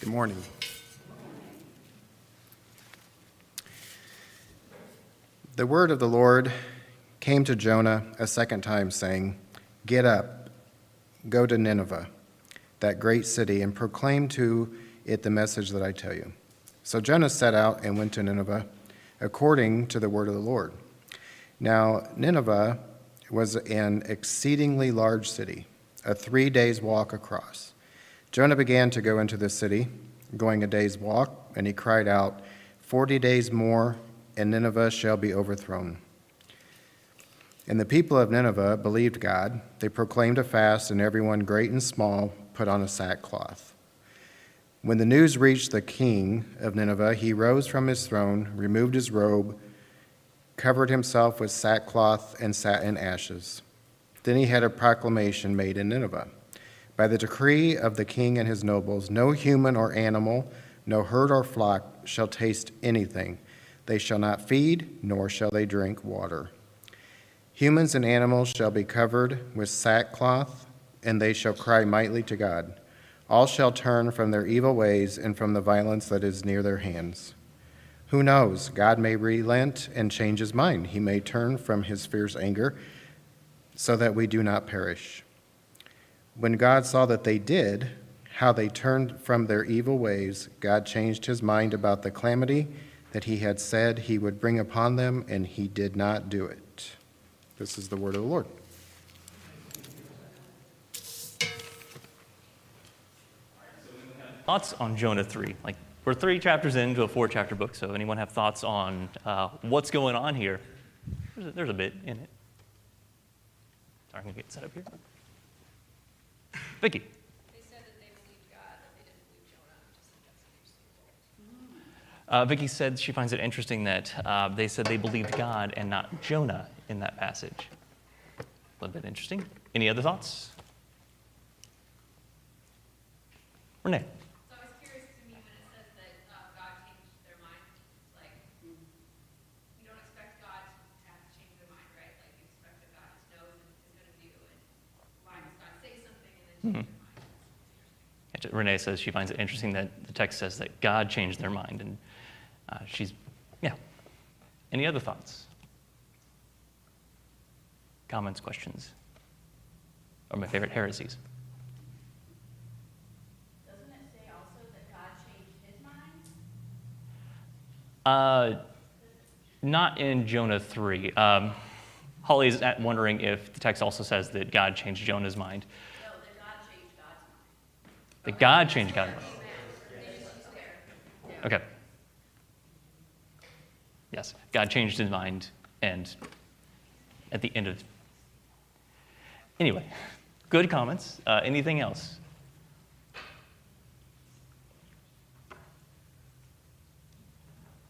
Good morning. The word of the Lord came to Jonah a second time, saying, Get up, go to Nineveh, that great city, and proclaim to it the message that I tell you. So Jonah set out and went to Nineveh, according to the word of the Lord. Now, Nineveh was an exceedingly large city, a three days' walk across. Jonah began to go into the city, going a day's walk, and he cried out, Forty days more, and Nineveh shall be overthrown. And the people of Nineveh believed God. They proclaimed a fast, and everyone, great and small, put on a sackcloth. When the news reached the king of Nineveh, he rose from his throne, removed his robe, covered himself with sackcloth, and sat in ashes. Then he had a proclamation made in Nineveh. By the decree of the king and his nobles, no human or animal, no herd or flock shall taste anything. They shall not feed, nor shall they drink water. Humans and animals shall be covered with sackcloth, and they shall cry mightily to God. All shall turn from their evil ways and from the violence that is near their hands. Who knows? God may relent and change his mind. He may turn from his fierce anger so that we do not perish. When God saw that they did, how they turned from their evil ways, God changed his mind about the calamity that he had said he would bring upon them, and he did not do it. This is the word of the Lord. Thoughts on Jonah 3? Like, we're three chapters into a four chapter book, so anyone have thoughts on uh, what's going on here? There's a, there's a bit in it. Sorry, I'm going to get set up here. Vicky. They said that they believed God, that they didn't believe Jonah. Just think that's interesting. Uh, Vicky said she finds it interesting that uh, they said they believed God and not Jonah in that passage. A little bit interesting. Any other thoughts? Renee. So I was curious to me when it says that uh, God changed their mind. Like, you don't expect God to have to change their mind, right? Like, you expect that God just knows and is going to do. And why does God say something and then change their mind? Renee says she finds it interesting that the text says that God changed their mind, and uh, she's, yeah. Any other thoughts? Comments, questions? Or my favorite heresies? Doesn't it say also that God changed his mind? Uh, not in Jonah 3. Um, Holly is wondering if the text also says that God changed Jonah's mind. No, that God changed God's God changed God's mind. Okay. Yes, God changed his mind, and at the end of. Anyway, good comments. Uh, anything else?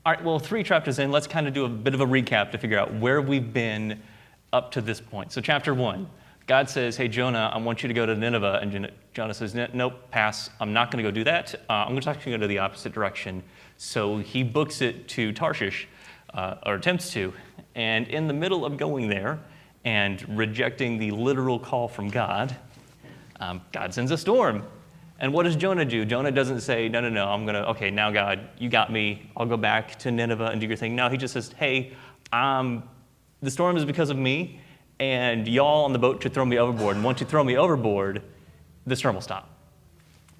All right, well, three chapters in, let's kind of do a bit of a recap to figure out where we've been up to this point. So, chapter one, God says, Hey, Jonah, I want you to go to Nineveh. And Jonah- says, Nope, pass. I'm not going to go do that. Uh, I'm going to actually go to the opposite direction. So, he books it to Tarshish, uh, or attempts to. And in the middle of going there and rejecting the literal call from God, um, God sends a storm. And what does Jonah do? Jonah doesn't say, no, no, no, I'm going to, okay, now God, you got me. I'll go back to Nineveh and do your thing. No, he just says, hey, um, the storm is because of me, and y'all on the boat should throw me overboard. And once you throw me overboard, the storm will stop.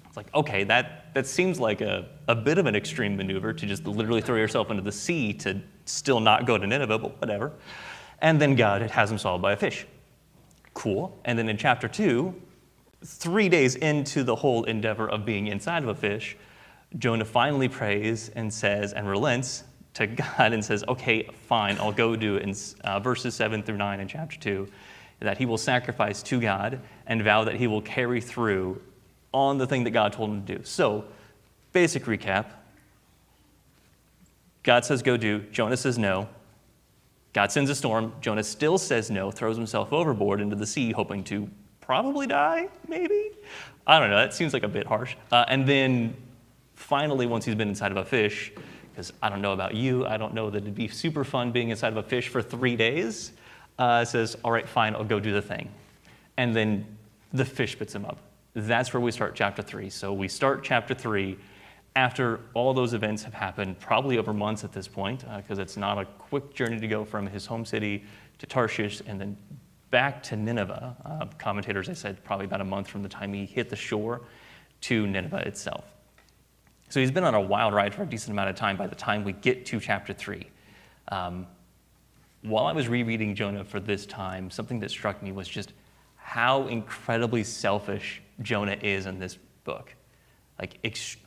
It's like, okay, that, that seems like a, a bit of an extreme maneuver to just literally throw yourself into the sea to still not go to Nineveh, but whatever. And then God has him swallowed by a fish. Cool. And then in chapter two, three days into the whole endeavor of being inside of a fish, Jonah finally prays and says and relents to God and says, Okay, fine, I'll go do it. In uh, verses 7 through 9 in chapter 2, that he will sacrifice to God and vow that he will carry through on the thing that God told him to do. So, basic recap God says, Go do. Jonah says, No. God sends a storm. Jonah still says no, throws himself overboard into the sea, hoping to probably die, maybe? I don't know. That seems like a bit harsh. Uh, and then finally, once he's been inside of a fish, because I don't know about you, I don't know that it'd be super fun being inside of a fish for three days, uh, says, All right, fine, I'll go do the thing. And then the fish spits him up. That's where we start chapter three. So we start chapter three, after all those events have happened, probably over months at this point, because it's not a quick journey to go from his home city to Tarshish and then back to Nineveh. Uh, commentators, I said, probably about a month from the time he hit the shore to Nineveh itself. So he's been on a wild ride for a decent amount of time by the time we get to chapter 3. Um, while I was rereading Jonah for this time, something that struck me was just how incredibly selfish Jonah is in this book. Like, ex-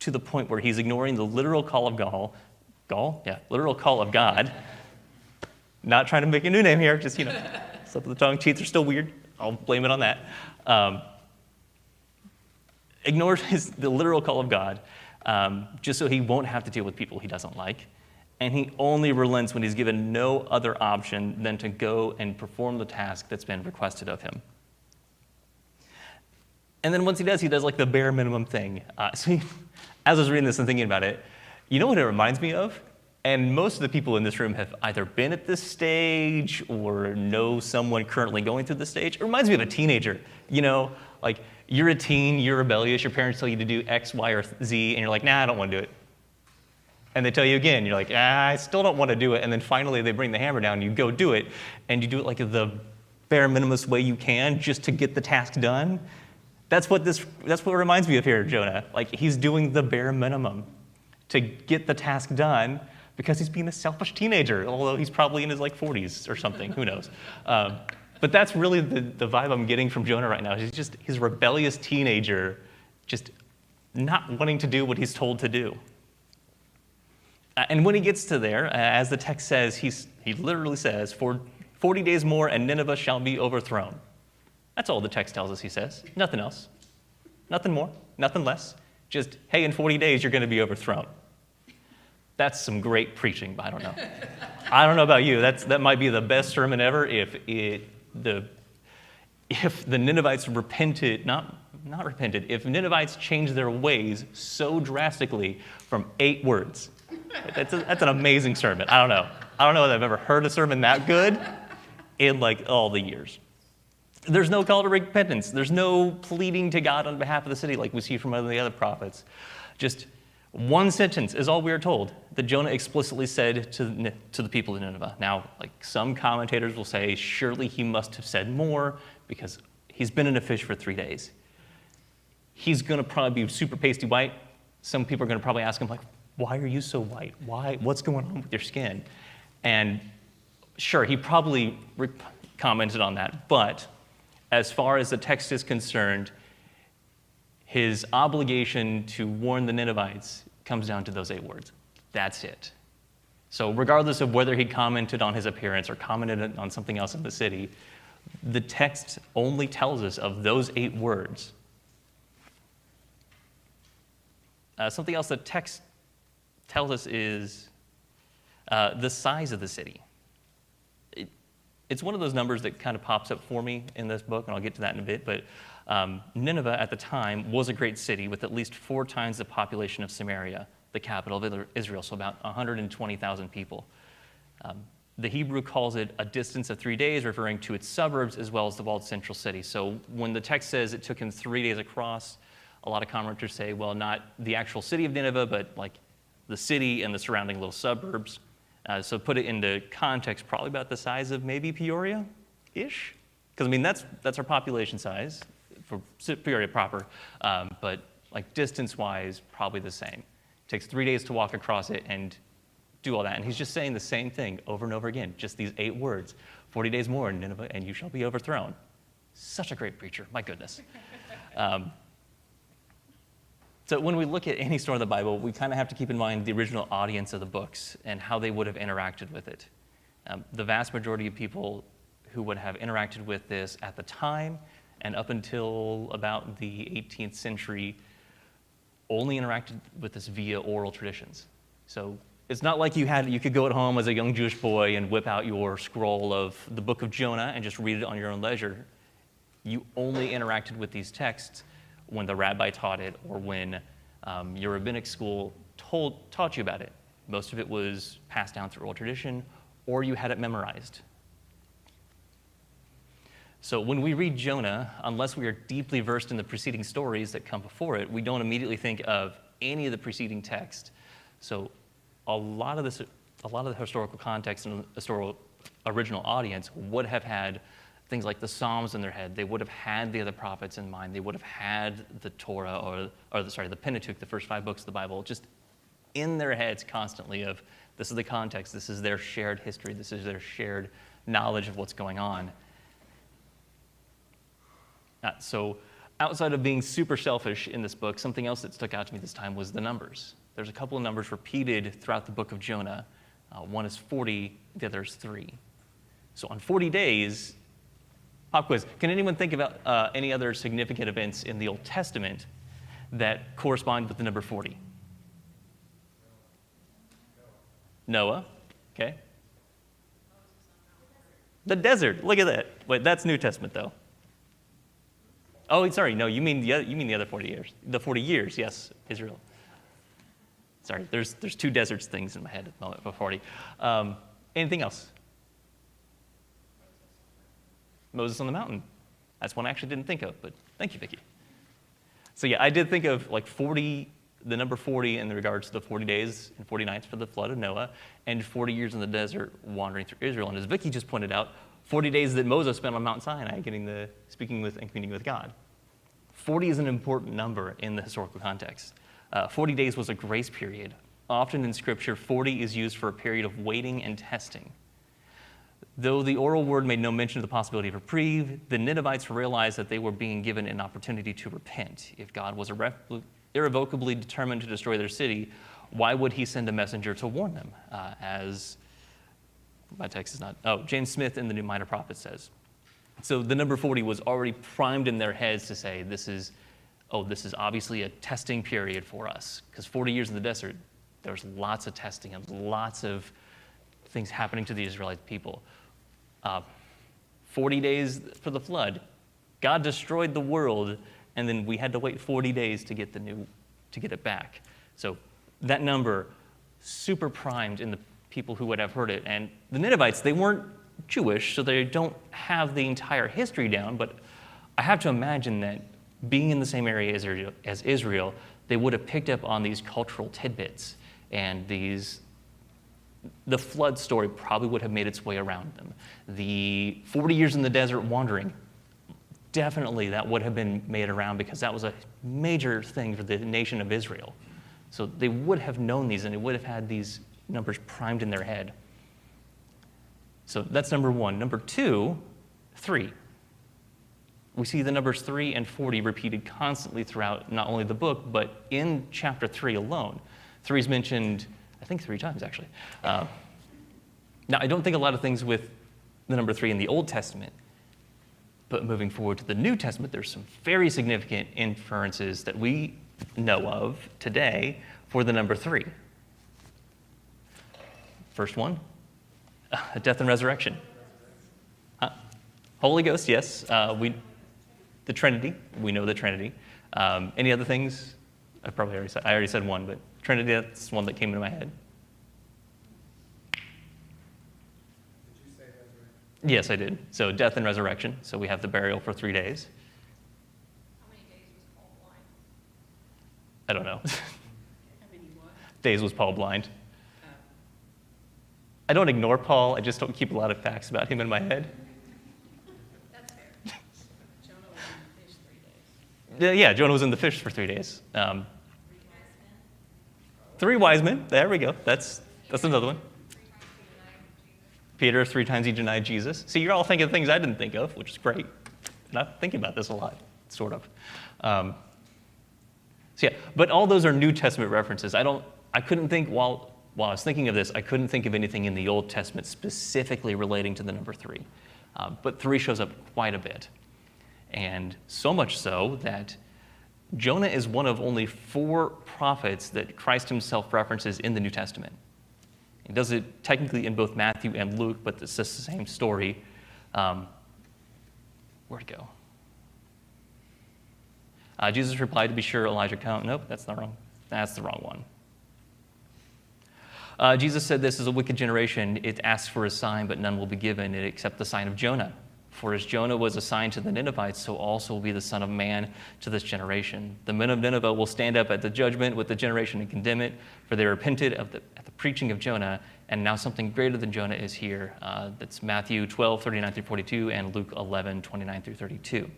to the point where he's ignoring the literal call of Gaul. Gaul? Yeah, literal call of God. Not trying to make a new name here, just, you know, slip of the tongue. Teeth are still weird. I'll blame it on that. Um, ignores his, the literal call of God um, just so he won't have to deal with people he doesn't like. And he only relents when he's given no other option than to go and perform the task that's been requested of him. And then once he does, he does like the bare minimum thing. Uh, so, he, as I was reading this and thinking about it, you know what it reminds me of? And most of the people in this room have either been at this stage or know someone currently going through this stage. It reminds me of a teenager. You know, like you're a teen, you're rebellious, your parents tell you to do X, Y, or Z, and you're like, nah, I don't want to do it. And they tell you again, you're like, ah, I still don't want to do it. And then finally they bring the hammer down, you go do it, and you do it like the bare minimum way you can just to get the task done. That's what this that's what reminds me of here, Jonah. Like he's doing the bare minimum to get the task done because he's being a selfish teenager, although he's probably in his like 40s or something, who knows. Um, but that's really the, the vibe I'm getting from Jonah right now. He's just his rebellious teenager, just not wanting to do what he's told to do. Uh, and when he gets to there, uh, as the text says, he's, he literally says, For 40 days more and Nineveh shall be overthrown. That's all the text tells us, he says. Nothing else. Nothing more, nothing less. Just, hey, in 40 days, you're going to be overthrown. That's some great preaching, but I don't know. I don't know about you. That's, that might be the best sermon ever if, it, the, if the Ninevites repented, not, not repented, if Ninevites changed their ways so drastically from eight words. That's, a, that's an amazing sermon. I don't know. I don't know that I've ever heard a sermon that good in like all the years. There's no call to repentance. There's no pleading to God on behalf of the city like we see from the other prophets. Just one sentence is all we are told that Jonah explicitly said to, to the people of Nineveh. Now, like some commentators will say, surely he must have said more because he's been in a fish for three days. He's going to probably be super pasty white. Some people are going to probably ask him, like, why are you so white? Why? What's going on with your skin? And sure, he probably re- commented on that, but as far as the text is concerned, his obligation to warn the Ninevites comes down to those eight words. That's it. So, regardless of whether he commented on his appearance or commented on something else in the city, the text only tells us of those eight words. Uh, something else the text tells us is uh, the size of the city it's one of those numbers that kind of pops up for me in this book, and I'll get to that in a bit. But um, Nineveh at the time was a great city with at least four times the population of Samaria, the capital of Israel, so about 120,000 people. Um, the Hebrew calls it a distance of three days, referring to its suburbs as well as the walled central city. So when the text says it took him three days across, a lot of commenters say, well, not the actual city of Nineveh, but like the city and the surrounding little suburbs. Uh, so put it into context, probably about the size of maybe Peoria ish. Because I mean, that's, that's our population size for Peoria proper, um, but like distance wise, probably the same. It takes three days to walk across it and do all that. And he's just saying the same thing over and over again, just these eight words 40 days more in Nineveh, and you shall be overthrown. Such a great preacher, my goodness. Um, so when we look at any story in the Bible, we kind of have to keep in mind the original audience of the books and how they would have interacted with it. Um, the vast majority of people who would have interacted with this at the time and up until about the 18th century only interacted with this via oral traditions. So it's not like you had you could go at home as a young Jewish boy and whip out your scroll of the book of Jonah and just read it on your own leisure. You only interacted with these texts when the rabbi taught it or when um, your rabbinic school told, taught you about it. Most of it was passed down through oral tradition or you had it memorized. So when we read Jonah, unless we are deeply versed in the preceding stories that come before it, we don't immediately think of any of the preceding text. So a lot of this, a lot of the historical context and historical original audience would have had things like the Psalms in their head. They would have had the other prophets in mind. They would have had the Torah or, or the, sorry, the Pentateuch, the first five books of the Bible, just in their heads constantly of this is the context, this is their shared history, this is their shared knowledge of what's going on. Uh, so, outside of being super selfish in this book, something else that stuck out to me this time was the numbers. There's a couple of numbers repeated throughout the book of Jonah. Uh, one is 40, the other is 3. So, on 40 days, pop quiz, can anyone think about uh, any other significant events in the Old Testament that correspond with the number 40? Noah, okay. The desert, look at that. Wait, that's New Testament though. Oh, sorry, no, you mean the other, you mean the other 40 years. The 40 years, yes, Israel. Sorry, there's, there's two deserts things in my head at the moment for 40. Um, anything else? Moses on the mountain. That's one I actually didn't think of, but thank you, Vicki. So yeah, I did think of like 40, the number 40 in regards to the 40 days and 40 nights for the flood of Noah, and 40 years in the desert wandering through Israel. And as Vicki just pointed out, 40 days that Moses spent on Mount Sinai getting the speaking with and communing with God. 40 is an important number in the historical context. Uh, 40 days was a grace period. Often in Scripture, 40 is used for a period of waiting and testing. Though the oral word made no mention of the possibility of reprieve, the Ninevites realized that they were being given an opportunity to repent. If God was irre- irrevocably determined to destroy their city, why would he send a messenger to warn them? Uh, as my text is not, oh, James Smith in the New Minor Prophet says. So the number 40 was already primed in their heads to say, this is, oh, this is obviously a testing period for us. Because 40 years in the desert, there's lots of testing and lots of things happening to the Israelite people. Uh, 40 days for the flood. God destroyed the world, and then we had to wait 40 days to get the new, to get it back. So that number, super primed in the people who would have heard it. And the Ninevites, they weren't Jewish, so they don't have the entire history down, but I have to imagine that being in the same area as Israel, they would have picked up on these cultural tidbits and these the flood story probably would have made its way around them. The 40 years in the desert wandering, definitely that would have been made around because that was a major thing for the nation of Israel. So they would have known these and they would have had these numbers primed in their head. So that's number one. Number two, three. We see the numbers three and 40 repeated constantly throughout not only the book, but in chapter three alone. Three is mentioned, I think, three times actually. Uh, now, I don't think a lot of things with the number three in the Old Testament, but moving forward to the New Testament, there's some very significant inferences that we know of today for the number three. First one, uh, death and resurrection. Uh, Holy Ghost, yes. Uh, we, the Trinity, we know the Trinity. Um, any other things? I probably already said. I already said one, but Trinity. That's one that came into my head. Yes, I did. So death and resurrection. So we have the burial for three days. How many days was Paul blind? I don't know. How many what? days was Paul blind. I don't ignore Paul. I just don't keep a lot of facts about him in my head. That's fair. Jonah was in the fish three days. Yeah, Jonah was in the fish for three days. Um, three wise men. There we go. That's that's another one. Peter, three times he denied Jesus. See, you're all thinking of things I didn't think of, which is great. And I'm thinking about this a lot, sort of. Um, so yeah, but all those are New Testament references. I don't. I couldn't think while while I was thinking of this. I couldn't think of anything in the Old Testament specifically relating to the number three. Uh, but three shows up quite a bit, and so much so that Jonah is one of only four prophets that Christ himself references in the New Testament. He does it technically in both Matthew and Luke, but it's just the same story. Um, where'd it go? Uh, Jesus replied, "To be sure, Elijah come." Nope, that's the wrong. That's the wrong one. Uh, Jesus said, "This is a wicked generation. It asks for a sign, but none will be given it except the sign of Jonah." For as Jonah was assigned to the Ninevites, so also will be the Son of Man to this generation. The men of Nineveh will stand up at the judgment with the generation and condemn it, for they repented of the, at the preaching of Jonah, and now something greater than Jonah is here. Uh, that's Matthew 12, 39 through 42, and Luke 11, 29 through 32.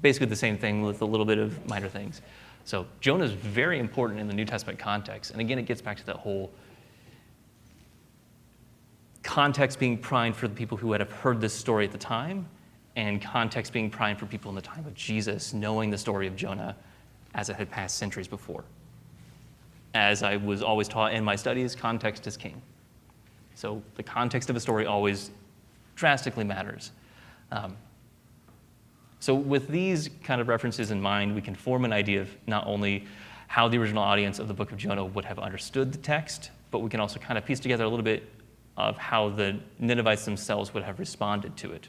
Basically the same thing with a little bit of minor things. So Jonah is very important in the New Testament context. And again, it gets back to that whole context being primed for the people who would have heard this story at the time, and context being primed for people in the time of Jesus, knowing the story of Jonah as it had passed centuries before. As I was always taught in my studies, context is king. So the context of a story always drastically matters. Um, so, with these kind of references in mind, we can form an idea of not only how the original audience of the book of Jonah would have understood the text, but we can also kind of piece together a little bit of how the Ninevites themselves would have responded to it.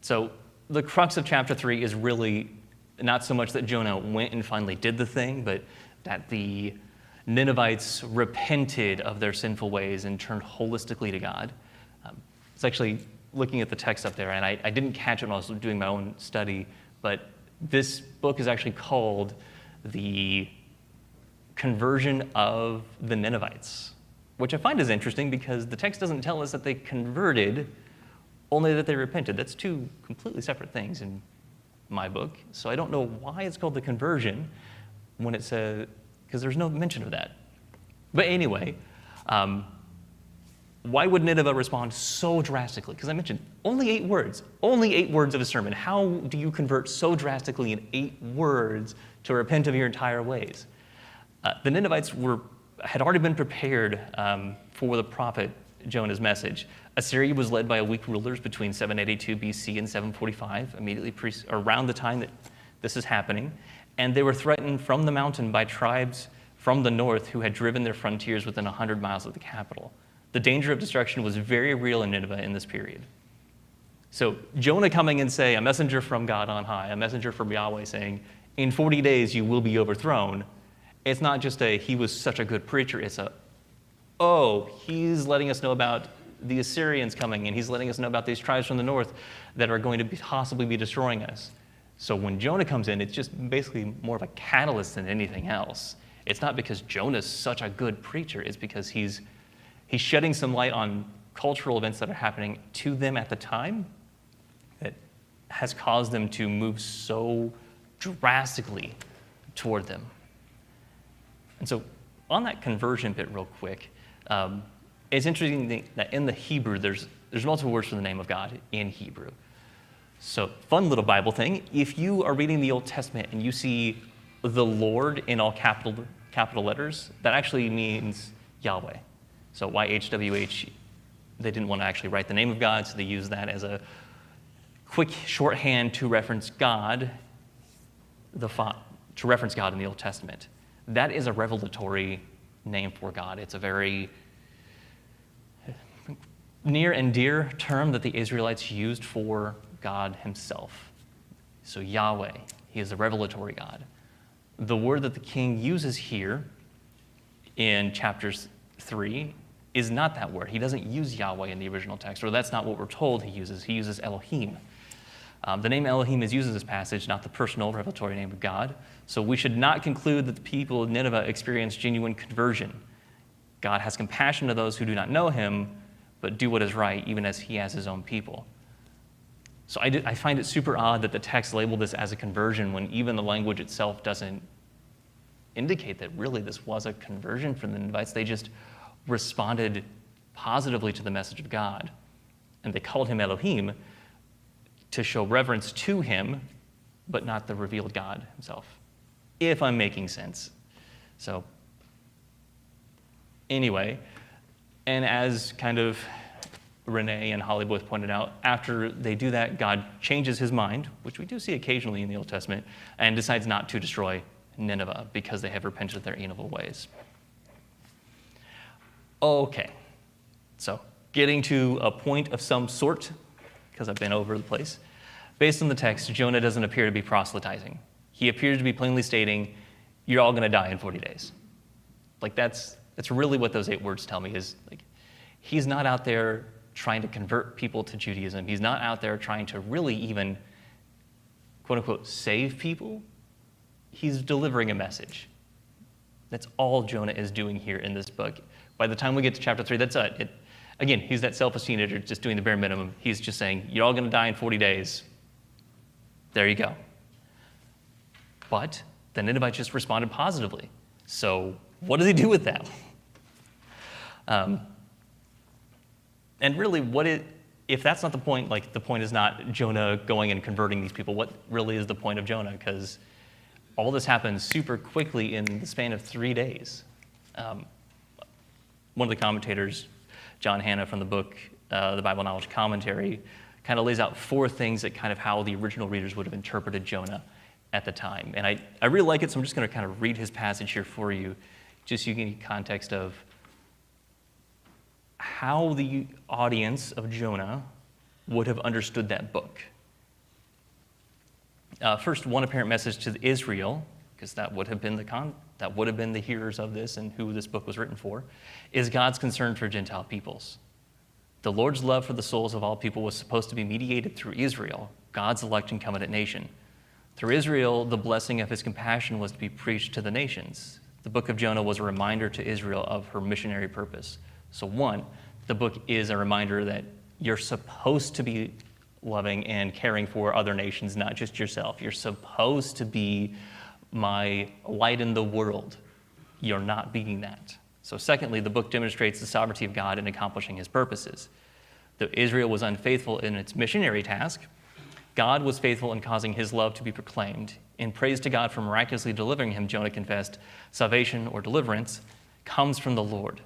So, the crux of chapter 3 is really not so much that Jonah went and finally did the thing, but that the Ninevites repented of their sinful ways and turned holistically to God. Um, it's actually looking at the text up there, and I, I didn't catch it when I was doing my own study, but this book is actually called The Conversion of the Ninevites, which I find is interesting because the text doesn't tell us that they converted, only that they repented. That's two completely separate things in my book. So I don't know why it's called the conversion when it says, because there's no mention of that. But anyway, um, why would Nineveh respond so drastically? Because I mentioned only eight words, only eight words of a sermon. How do you convert so drastically in eight words to repent of your entire ways? Uh, the Ninevites were, had already been prepared um, for the prophet Jonah's message. Assyria was led by weak rulers between 782 BC and 745, immediately pre- around the time that this is happening. And they were threatened from the mountain by tribes from the north who had driven their frontiers within 100 miles of the capital. The danger of destruction was very real in Nineveh in this period. So Jonah coming and say, a messenger from God on high, a messenger from Yahweh saying, in 40 days you will be overthrown. It's not just a, he was such a good preacher. It's a, oh, he's letting us know about the Assyrians coming and he's letting us know about these tribes from the north that are going to be, possibly be destroying us. So when Jonah comes in, it's just basically more of a catalyst than anything else. It's not because Jonah's such a good preacher, it's because he's He's shedding some light on cultural events that are happening to them at the time that has caused them to move so drastically toward them. And so, on that conversion bit, real quick, um, it's interesting that in the Hebrew, there's, there's multiple words for the name of God in Hebrew. So, fun little Bible thing. If you are reading the Old Testament and you see the Lord in all capital, capital letters, that actually means Yahweh. So YHWH, they didn't want to actually write the name of God, so they used that as a quick shorthand to reference God, the to reference God in the Old Testament. That is a revelatory name for God. It's a very near and dear term that the Israelites used for God Himself. So Yahweh, He is a revelatory God. The word that the king uses here in chapters 3 is not that word. He doesn't use Yahweh in the original text, or that's not what we're told he uses. He uses Elohim. Um, the name Elohim is used in this passage, not the personal revelatory name of God. So we should not conclude that the people of Nineveh experienced genuine conversion. God has compassion to those who do not know him, but do what is right, even as he has his own people. So I, did, I find it super odd that the text labeled this as a conversion when even the language itself doesn't indicate that really this was a conversion for the Ninevites. They just responded positively to the message of God. And they called him Elohim to show reverence to him, but not the revealed God himself. If I'm making sense. So, anyway, and as kind of Renee and Holly both pointed out, after they do that, God changes his mind, which we do see occasionally in the Old Testament, and decides not to destroy Nineveh because they have repented of their evil ways. Okay, so getting to a point of some sort, because I've been over the place. Based on the text, Jonah doesn't appear to be proselytizing. He appears to be plainly stating, You're all going to die in 40 days. Like, that's, that's really what those eight words tell me is like, he's not out there trying to convert people to Judaism. He's not out there trying to really even, quote unquote, save people. He's delivering a message. That's all Jonah is doing here in this book. By the time we get to chapter three, that's it. it again, he's that selfish teenager just doing the bare minimum. He's just saying, You're all going to die in 40 days. There you go. But the Ninevites just responded positively. So, what does he do with that? Um, and really, what it, if that's not the point, like the point is not Jonah going and converting these people, what really is the point of Jonah? Because all this happens super quickly in the span of three days. Um, one of the commentators, John Hannah from the book, uh, The Bible Knowledge Commentary, kind of lays out four things that kind of how the original readers would have interpreted Jonah at the time. And I, I really like it, so I'm just going to kind of read his passage here for you, just so you can get context of how the audience of Jonah would have understood that book. Uh, first, one apparent message to Israel, because that would have been the con- that would have been the hearers of this and who this book was written for, is God's concern for Gentile peoples. The Lord's love for the souls of all people was supposed to be mediated through Israel, God's elect and covenant nation. Through Israel, the blessing of his compassion was to be preached to the nations. The book of Jonah was a reminder to Israel of her missionary purpose. So, one, the book is a reminder that you're supposed to be loving and caring for other nations, not just yourself. You're supposed to be my light in the world. You're not being that. So, secondly, the book demonstrates the sovereignty of God in accomplishing his purposes. Though Israel was unfaithful in its missionary task, God was faithful in causing his love to be proclaimed. In praise to God for miraculously delivering him, Jonah confessed, salvation or deliverance comes from the Lord.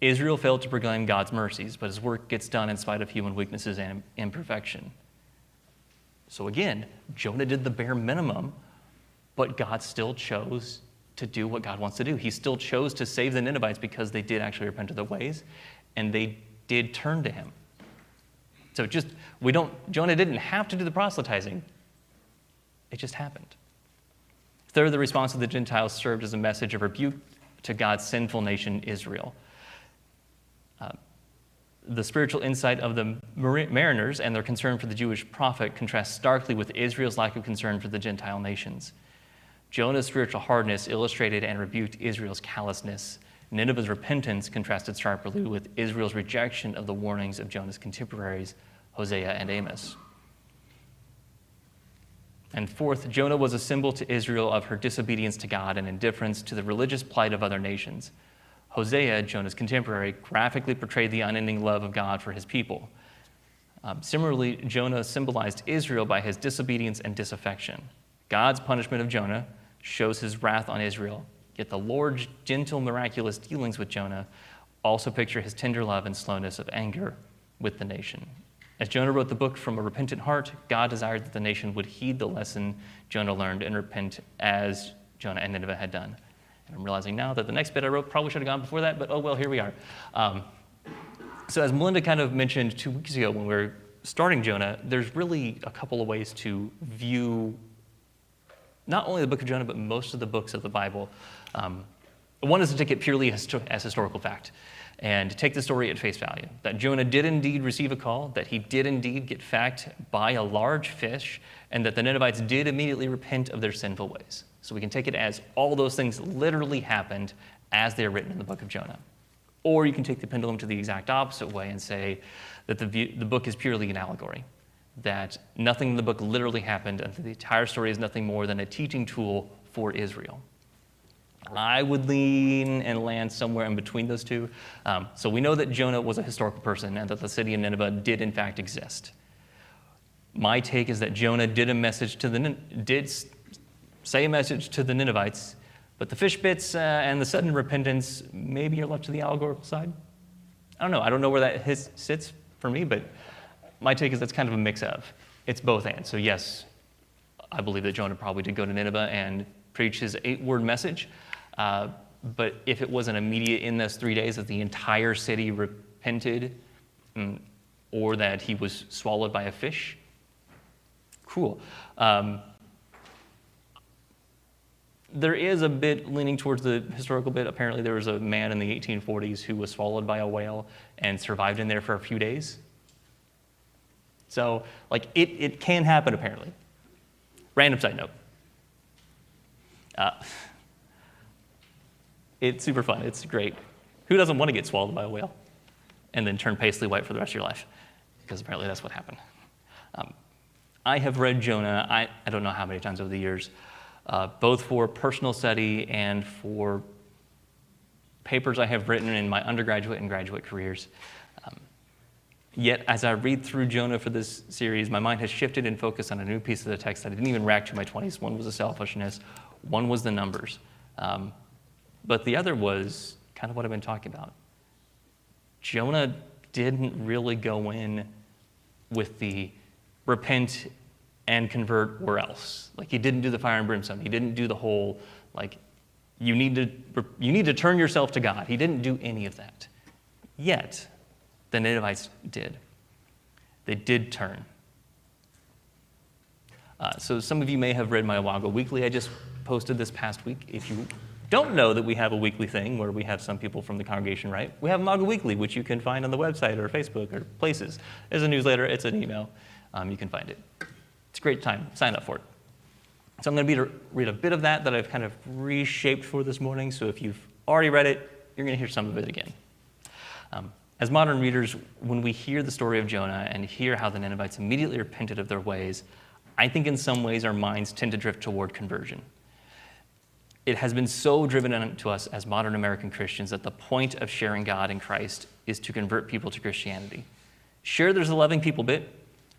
Israel failed to proclaim God's mercies, but his work gets done in spite of human weaknesses and imperfection. So again, Jonah did the bare minimum, but God still chose to do what God wants to do. He still chose to save the Ninevites because they did actually repent of their ways and they did turn to him. So just, we don't, Jonah didn't have to do the proselytizing, it just happened. Third, the response of the Gentiles served as a message of rebuke to God's sinful nation, Israel. Uh, the spiritual insight of the mariners and their concern for the Jewish prophet contrasts starkly with Israel's lack of concern for the Gentile nations. Jonah's spiritual hardness illustrated and rebuked Israel's callousness. Nineveh's repentance contrasted sharply with Israel's rejection of the warnings of Jonah's contemporaries, Hosea and Amos. And fourth, Jonah was a symbol to Israel of her disobedience to God and indifference to the religious plight of other nations. Hosea, Jonah's contemporary, graphically portrayed the unending love of God for his people. Um, similarly, Jonah symbolized Israel by his disobedience and disaffection. God's punishment of Jonah shows his wrath on Israel, yet the Lord's gentle, miraculous dealings with Jonah also picture his tender love and slowness of anger with the nation. As Jonah wrote the book from a repentant heart, God desired that the nation would heed the lesson Jonah learned and repent as Jonah and Nineveh had done. And I'm realizing now that the next bit I wrote probably should have gone before that, but oh well, here we are. Um, so, as Melinda kind of mentioned two weeks ago when we were starting Jonah, there's really a couple of ways to view not only the book of Jonah, but most of the books of the Bible. Um, one is to take it purely as, as historical fact and take the story at face value that Jonah did indeed receive a call, that he did indeed get fact by a large fish, and that the Ninevites did immediately repent of their sinful ways. So we can take it as all those things literally happened as they are written in the book of Jonah. Or you can take the pendulum to the exact opposite way and say that the, view, the book is purely an allegory, that nothing in the book literally happened, and that the entire story is nothing more than a teaching tool for Israel. I would lean and land somewhere in between those two. Um, so we know that Jonah was a historical person and that the city of Nineveh did in fact exist. My take is that Jonah did a message to the did say a message to the Ninevites, but the fish bits uh, and the sudden repentance, maybe you're left to the allegorical side. I don't know. I don't know where that his, sits for me, but my take is that's kind of a mix of. It's both and. So, yes, I believe that Jonah probably did go to Nineveh and preach his eight word message. Uh, but if it wasn't immediate in those three days that the entire city repented, mm, or that he was swallowed by a fish, cool. Um, there is a bit leaning towards the historical bit. Apparently, there was a man in the 1840s who was swallowed by a whale and survived in there for a few days. So, like, it, it can happen, apparently. Random side note. Uh, it's super fun. It's great. Who doesn't want to get swallowed by a whale and then turn paisley white for the rest of your life? Because apparently that's what happened. Um, I have read Jonah, I, I don't know how many times over the years, uh, both for personal study and for papers I have written in my undergraduate and graduate careers. Um, yet, as I read through Jonah for this series, my mind has shifted and focused on a new piece of the text that I didn't even rack to my 20s. One was the selfishness, one was the numbers. Um, but the other was kind of what I've been talking about. Jonah didn't really go in with the repent and convert or else. Like he didn't do the fire and brimstone. He didn't do the whole like you need to you need to turn yourself to God. He didn't do any of that. Yet the Ninevites did. They did turn. Uh, so some of you may have read my Awago Weekly I just posted this past week. If you don't know that we have a weekly thing where we have some people from the congregation write, we have MAGA Weekly, which you can find on the website or Facebook or places. There's a newsletter, it's an email. Um, you can find it. It's a great time. Sign up for it. So I'm going to read a bit of that that I've kind of reshaped for this morning. So if you've already read it, you're going to hear some of it again. Um, as modern readers, when we hear the story of Jonah and hear how the Ninevites immediately repented of their ways, I think in some ways our minds tend to drift toward conversion. It has been so driven into us as modern American Christians that the point of sharing God in Christ is to convert people to Christianity. Sure, there's a loving people bit,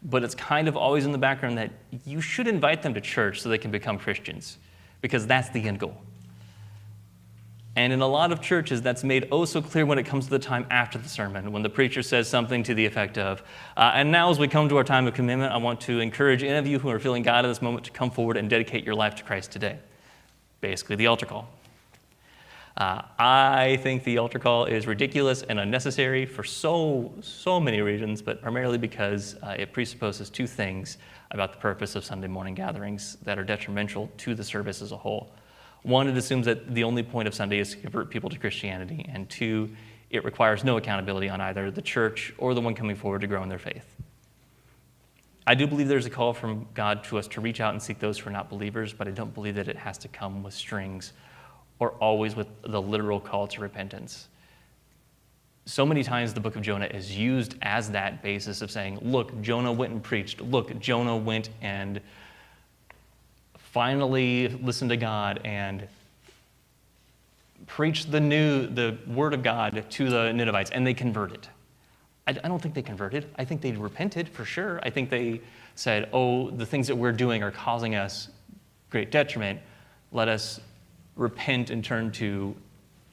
but it's kind of always in the background that you should invite them to church so they can become Christians, because that's the end goal. And in a lot of churches, that's made oh so clear when it comes to the time after the sermon, when the preacher says something to the effect of, uh, And now, as we come to our time of commitment, I want to encourage any of you who are feeling God at this moment to come forward and dedicate your life to Christ today. Basically, the altar call. Uh, I think the altar call is ridiculous and unnecessary for so, so many reasons, but primarily because uh, it presupposes two things about the purpose of Sunday morning gatherings that are detrimental to the service as a whole. One, it assumes that the only point of Sunday is to convert people to Christianity, and two, it requires no accountability on either the church or the one coming forward to grow in their faith. I do believe there's a call from God to us to reach out and seek those who are not believers, but I don't believe that it has to come with strings or always with the literal call to repentance. So many times the book of Jonah is used as that basis of saying, look, Jonah went and preached. Look, Jonah went and finally listened to God and preached the new, the word of God to the Ninevites, and they converted. I, I don't think they converted. I think they repented for sure. I think they said, oh, the things that we're doing are causing us great detriment. Let us repent and turn to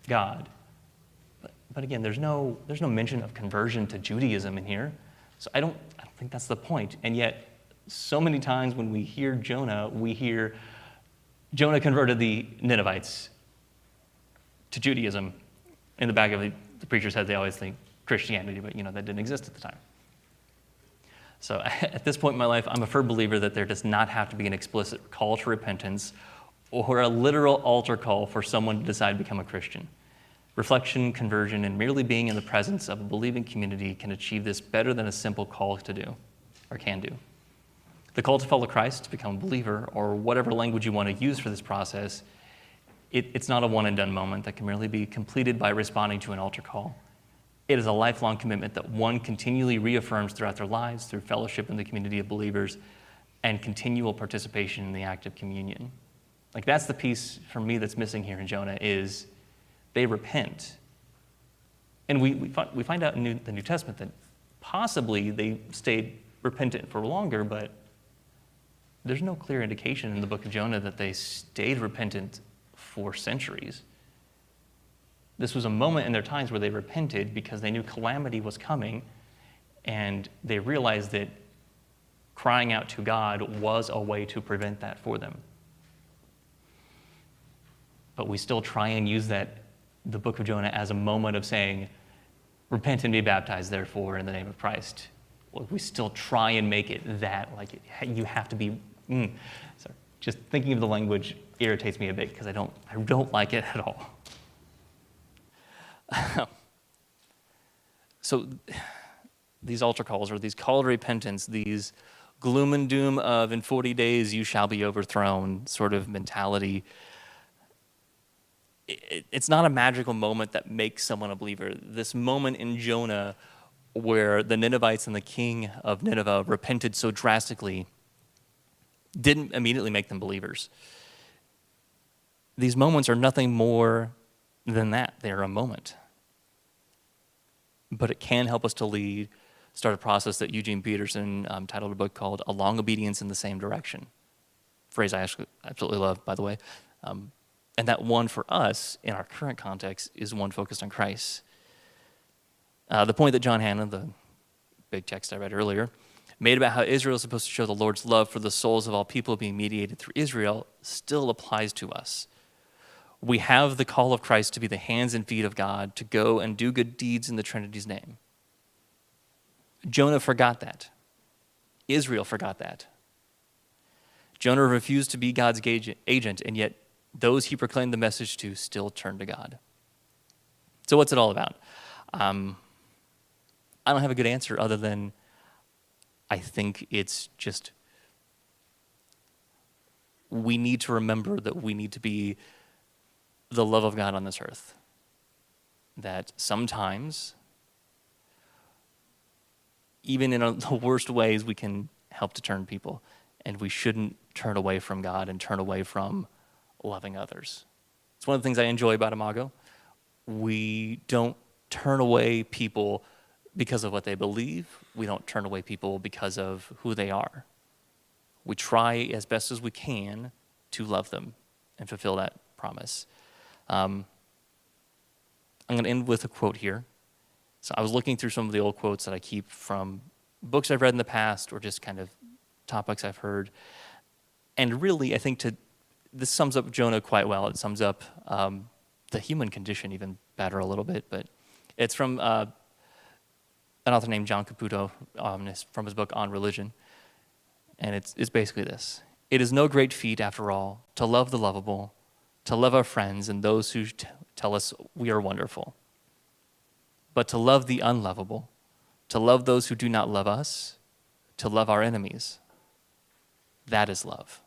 God. But, but again, there's no, there's no mention of conversion to Judaism in here. So I don't, I don't think that's the point. And yet, so many times when we hear Jonah, we hear Jonah converted the Ninevites to Judaism. In the back of the, the preacher's head, they always think Christianity, but you know that didn't exist at the time. So at this point in my life, I'm a firm believer that there does not have to be an explicit call to repentance or a literal altar call for someone to decide to become a Christian. Reflection, conversion, and merely being in the presence of a believing community can achieve this better than a simple call to do or can do. The call to follow Christ, to become a believer, or whatever language you want to use for this process, it, it's not a one and done moment that can merely be completed by responding to an altar call. It is a lifelong commitment that one continually reaffirms throughout their lives through fellowship in the community of believers and continual participation in the act of communion. Like that's the piece for me that's missing here in Jonah is they repent. And we, we, find, we find out in New, the New Testament that possibly they stayed repentant for longer, but there's no clear indication in the book of Jonah that they stayed repentant for centuries. This was a moment in their times where they repented because they knew calamity was coming and they realized that crying out to God was a way to prevent that for them but we still try and use that, the book of Jonah, as a moment of saying, repent and be baptized, therefore, in the name of Christ. Well, we still try and make it that, like you have to be. Mm. Sorry, just thinking of the language, irritates me a bit because I don't, I don't like it at all. so these altar calls or these call to repentance, these gloom and doom of in 40 days you shall be overthrown sort of mentality. it- It's not a magical moment that makes someone a believer. This moment in Jonah where the Ninevites and the king of Nineveh repented so drastically didn't immediately make them believers. These moments are nothing more than that. They're a moment. But it can help us to lead, start a process that Eugene Peterson um, titled a book called A Long Obedience in the Same Direction. Phrase I absolutely love, by the way. Um, and that one for us in our current context is one focused on Christ. Uh, the point that John Hannah, the big text I read earlier, made about how Israel is supposed to show the Lord's love for the souls of all people being mediated through Israel still applies to us. We have the call of Christ to be the hands and feet of God, to go and do good deeds in the Trinity's name. Jonah forgot that. Israel forgot that. Jonah refused to be God's agent, and yet those he proclaimed the message to still turned to God. So, what's it all about? Um, I don't have a good answer other than I think it's just we need to remember that we need to be the love of God on this earth. That sometimes, even in the worst ways, we can help to turn people, and we shouldn't turn away from God and turn away from loving others. It's one of the things I enjoy about Imago. We don't turn away people because of what they believe. We don't turn away people because of who they are. We try as best as we can to love them and fulfill that promise. Um, I'm going to end with a quote here. So I was looking through some of the old quotes that I keep from books I've read in the past or just kind of topics I've heard. And really, I think to this sums up Jonah quite well. It sums up um, the human condition even better a little bit. But it's from uh, an author named John Caputo um, from his book On Religion. And it's, it's basically this It is no great feat, after all, to love the lovable, to love our friends and those who t- tell us we are wonderful, but to love the unlovable, to love those who do not love us, to love our enemies. That is love.